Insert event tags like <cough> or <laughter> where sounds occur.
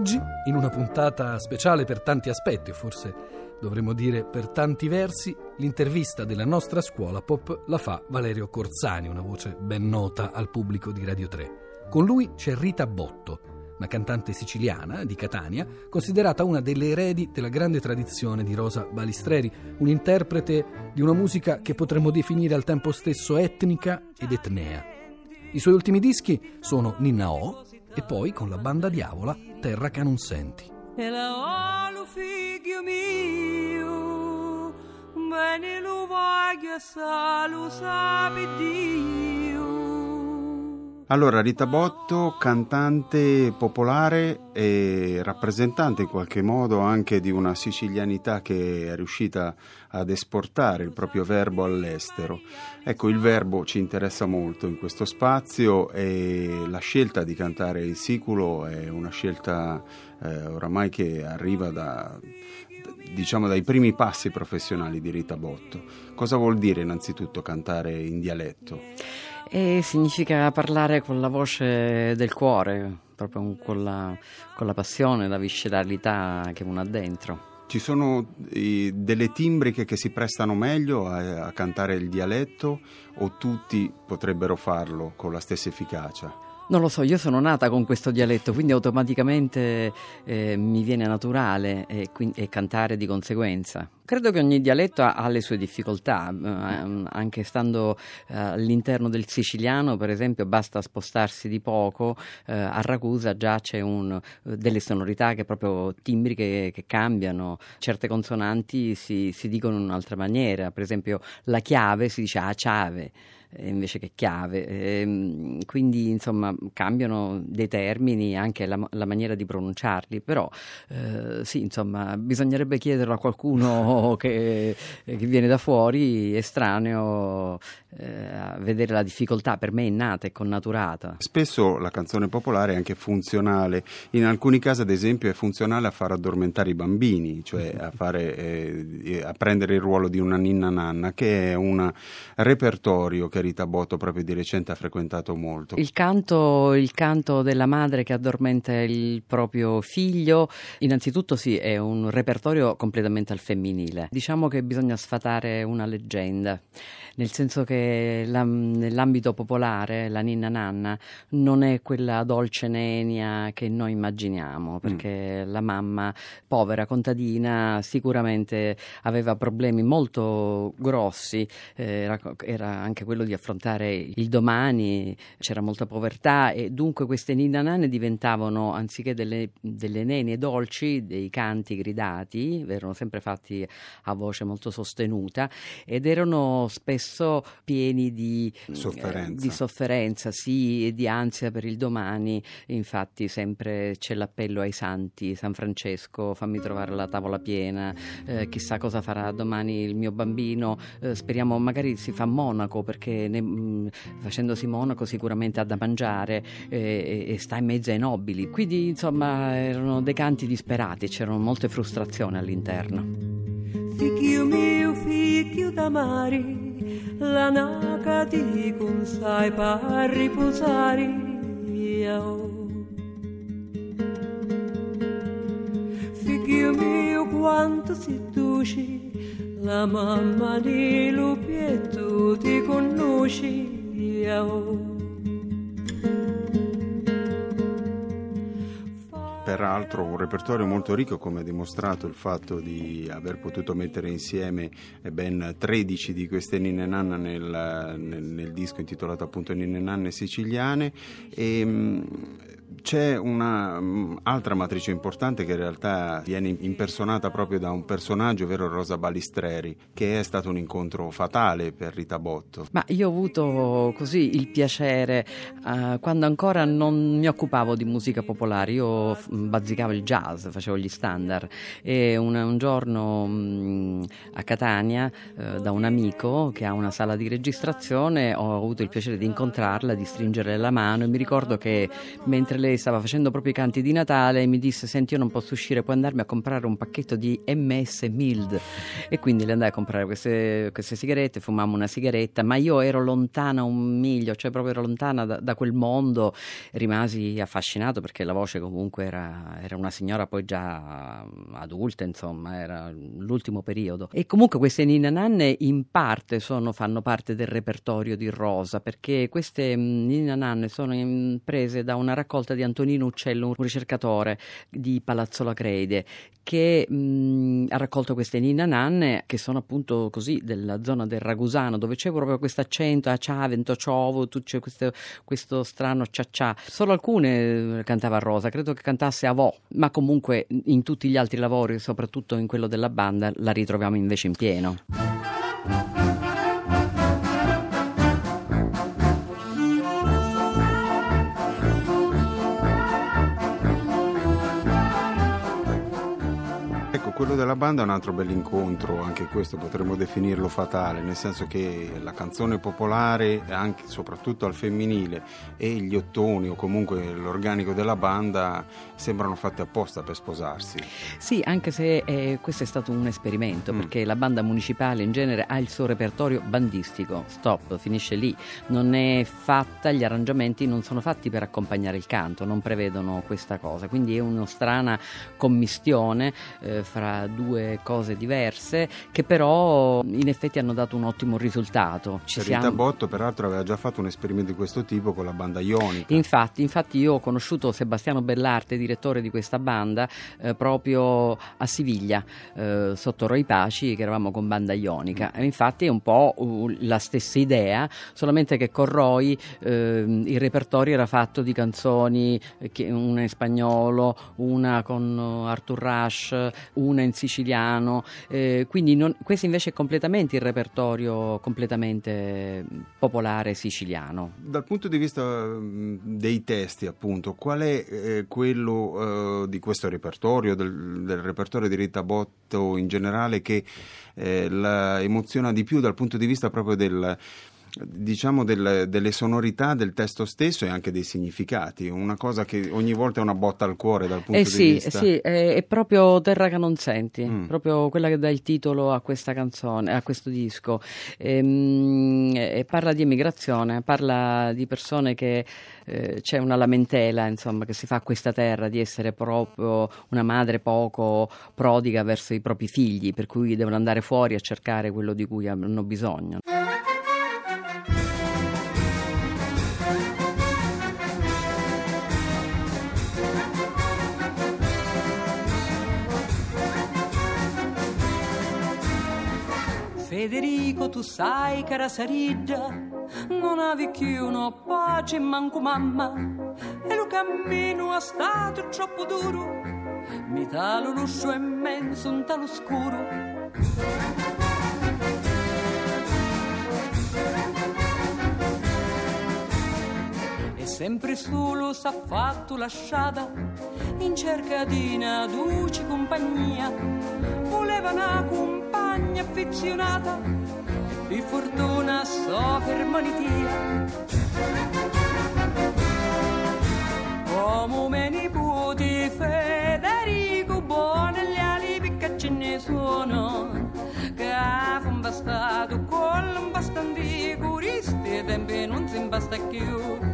Oggi, in una puntata speciale per tanti aspetti, forse dovremmo dire per tanti versi, l'intervista della nostra scuola pop la fa Valerio Corzani, una voce ben nota al pubblico di Radio 3. Con lui c'è Rita Botto, una cantante siciliana di Catania, considerata una delle eredi della grande tradizione di Rosa Balistreri, un interprete di una musica che potremmo definire al tempo stesso etnica ed etnea. I suoi ultimi dischi sono Ninna O e poi con la banda Diavola Terra che non senti. E la olu figlio mio, bene lo voglio, sa sapi Dio. Allora, Rita Botto, cantante popolare e rappresentante in qualche modo anche di una sicilianità che è riuscita ad esportare il proprio verbo all'estero. Ecco, il verbo ci interessa molto in questo spazio e la scelta di cantare il siculo è una scelta eh, oramai che arriva da, diciamo dai primi passi professionali di Rita Botto. Cosa vuol dire innanzitutto cantare in dialetto? E significa parlare con la voce del cuore, proprio con la, con la passione, la visceralità che uno ha dentro. Ci sono i, delle timbriche che si prestano meglio a, a cantare il dialetto o tutti potrebbero farlo con la stessa efficacia? Non lo so, io sono nata con questo dialetto, quindi automaticamente eh, mi viene naturale e, quindi, e, cantare di conseguenza. Credo che ogni dialetto ha, le sue difficoltà, eh, anche stando eh, all'interno del siciliano, per esempio, basta spostarsi di poco, eh, a Ragusa già c'è un, delle sonorità che proprio timbriche che cambiano, certe consonanti si, si dicono in un'altra maniera, per esempio la chiave si dice a chiave invece che chiave. Ehm, quindi insomma cambiano dei termini, anche la, la maniera di pronunciarli, però eh, sì, insomma, bisognerebbe chiederlo a qualcuno <laughs> che, che viene da fuori, estraneo, eh, vedere la difficoltà. Per me è nata e connaturata. Spesso la canzone popolare è anche funzionale, in alcuni casi ad esempio è funzionale a far addormentare i bambini, cioè a, <laughs> fare, eh, a prendere il ruolo di una ninna nanna, che è un repertorio che Rita Botto proprio di recente ha frequentato molto. Il canto, il canto della madre che addormenta il proprio figlio, innanzitutto sì, è un repertorio completamente al femminile. Diciamo che bisogna sfatare una leggenda, nel senso che la, nell'ambito popolare la ninna nanna non è quella dolce nenia che noi immaginiamo, mm. perché mm. la mamma povera contadina sicuramente aveva problemi molto grossi, eh, era, era anche quello di affrontare il domani, c'era molta povertà e dunque queste ninanane diventavano, anziché delle, delle nenie dolci, dei canti gridati, erano sempre fatti a voce molto sostenuta ed erano spesso pieni di sofferenza, eh, di sofferenza sì, e di ansia per il domani. Infatti sempre c'è l'appello ai santi, San Francesco, fammi trovare la tavola piena, eh, chissà cosa farà domani il mio bambino, eh, speriamo magari si fa monaco perché ne, mh, mm, facendosi monaco sicuramente ha da mangiare eh, e, sta in mezzo ai nobili. Quindi insomma erano dei canti disperati, c'erano molte frustrazioni all'interno. Figlio mio, figlio da mare, la naca ti consai per riposare. Figlio mio, quanto si duci la mamma di Lupietto ti conosci Peraltro un repertorio molto ricco come ha dimostrato il fatto di aver potuto mettere insieme ben 13 di queste ninne nanna nel, nel, nel disco intitolato appunto Ninne nanne siciliane. E c'è un'altra mm, matrice importante che in realtà viene impersonata proprio da un personaggio, ovvero Rosa Balistreri, che è stato un incontro fatale per Rita Botto. Ma io ho avuto così il piacere, uh, quando ancora non mi occupavo di musica popolare, io bazzicavo il jazz, facevo gli standard. E un, un giorno um, a Catania uh, da un amico che ha una sala di registrazione ho avuto il piacere di incontrarla, di stringere la mano. E mi ricordo che mentre lei stava facendo proprio i canti di Natale e mi disse senti io non posso uscire, puoi andarmi a comprare un pacchetto di MS Mild e quindi le andai a comprare queste, queste sigarette, fumammo una sigaretta, ma io ero lontana un miglio, cioè proprio ero lontana da, da quel mondo, rimasi affascinato perché la voce comunque era, era una signora poi già adulta, insomma, era l'ultimo periodo. E comunque queste Nina Nanne in parte sono, fanno parte del repertorio di Rosa, perché queste mm, Nina Nanne sono prese da una raccolta di Antonino Uccello, un ricercatore di Palazzo Lacrede, che mh, ha raccolto queste Nina Nanne, che sono appunto così della zona del Ragusano, dove c'è proprio questo accento a Ciavento, Ciovo, c'è questo, questo strano ciaccià. Solo alcune eh, cantava Rosa, credo che cantasse Avò, ma comunque in tutti gli altri lavori, soprattutto in quello della banda, la ritroviamo invece in pieno. Quello della banda è un altro bell'incontro, anche questo potremmo definirlo fatale, nel senso che la canzone popolare, anche, soprattutto al femminile, e gli ottoni o comunque l'organico della banda sembrano fatti apposta per sposarsi. Sì, anche se eh, questo è stato un esperimento, mm. perché la banda municipale in genere ha il suo repertorio bandistico, stop, finisce lì, non è fatta, gli arrangiamenti non sono fatti per accompagnare il canto, non prevedono questa cosa, quindi è una strana commistione eh, fra due cose diverse che però in effetti hanno dato un ottimo risultato. Ci Rita siamo... Botto peraltro aveva già fatto un esperimento di questo tipo con la banda Ionica. Infatti, infatti io ho conosciuto Sebastiano Bellarte, direttore di questa banda, eh, proprio a Siviglia, eh, sotto Roy Paci, che eravamo con banda Ionica. E infatti è un po' la stessa idea, solamente che con Roy eh, il repertorio era fatto di canzoni, che, una in spagnolo, una con Arthur Rush, una una in siciliano, eh, quindi non, questo invece è completamente il repertorio completamente popolare siciliano. Dal punto di vista dei testi, appunto, qual è eh, quello eh, di questo repertorio, del, del, repertorio di Rita Botto in generale, che eh, la emoziona di più dal punto di vista proprio del diciamo del, delle sonorità del testo stesso e anche dei significati, una cosa che ogni volta è una botta al cuore dal punto eh di sì, vista. Sì, è, è proprio Terra che non senti, mm. proprio quella che dà il titolo a questa canzone, a questo disco. Ehm, e, parla di emigrazione, parla di persone che eh, c'è una lamentela, insomma, che si fa a questa terra di essere proprio una madre poco prodiga verso i propri figli, per cui devono andare fuori a cercare quello di cui hanno bisogno. Federico, tu sai, cara Sariggia, non avevi più una pace manco mamma, e lo cammino è stato troppo duro, mi talo l'uscio immenso, un talo scuro. Sempre solo s'ha fatto lasciata, in cerca di una duce compagnia, voleva una compagnia compagna affezionata di fortuna so per malitia. Come me nipoti Federico buono gli alibi che ce ne sono che ha un bastato con un bastante curisti e tempi non si basta più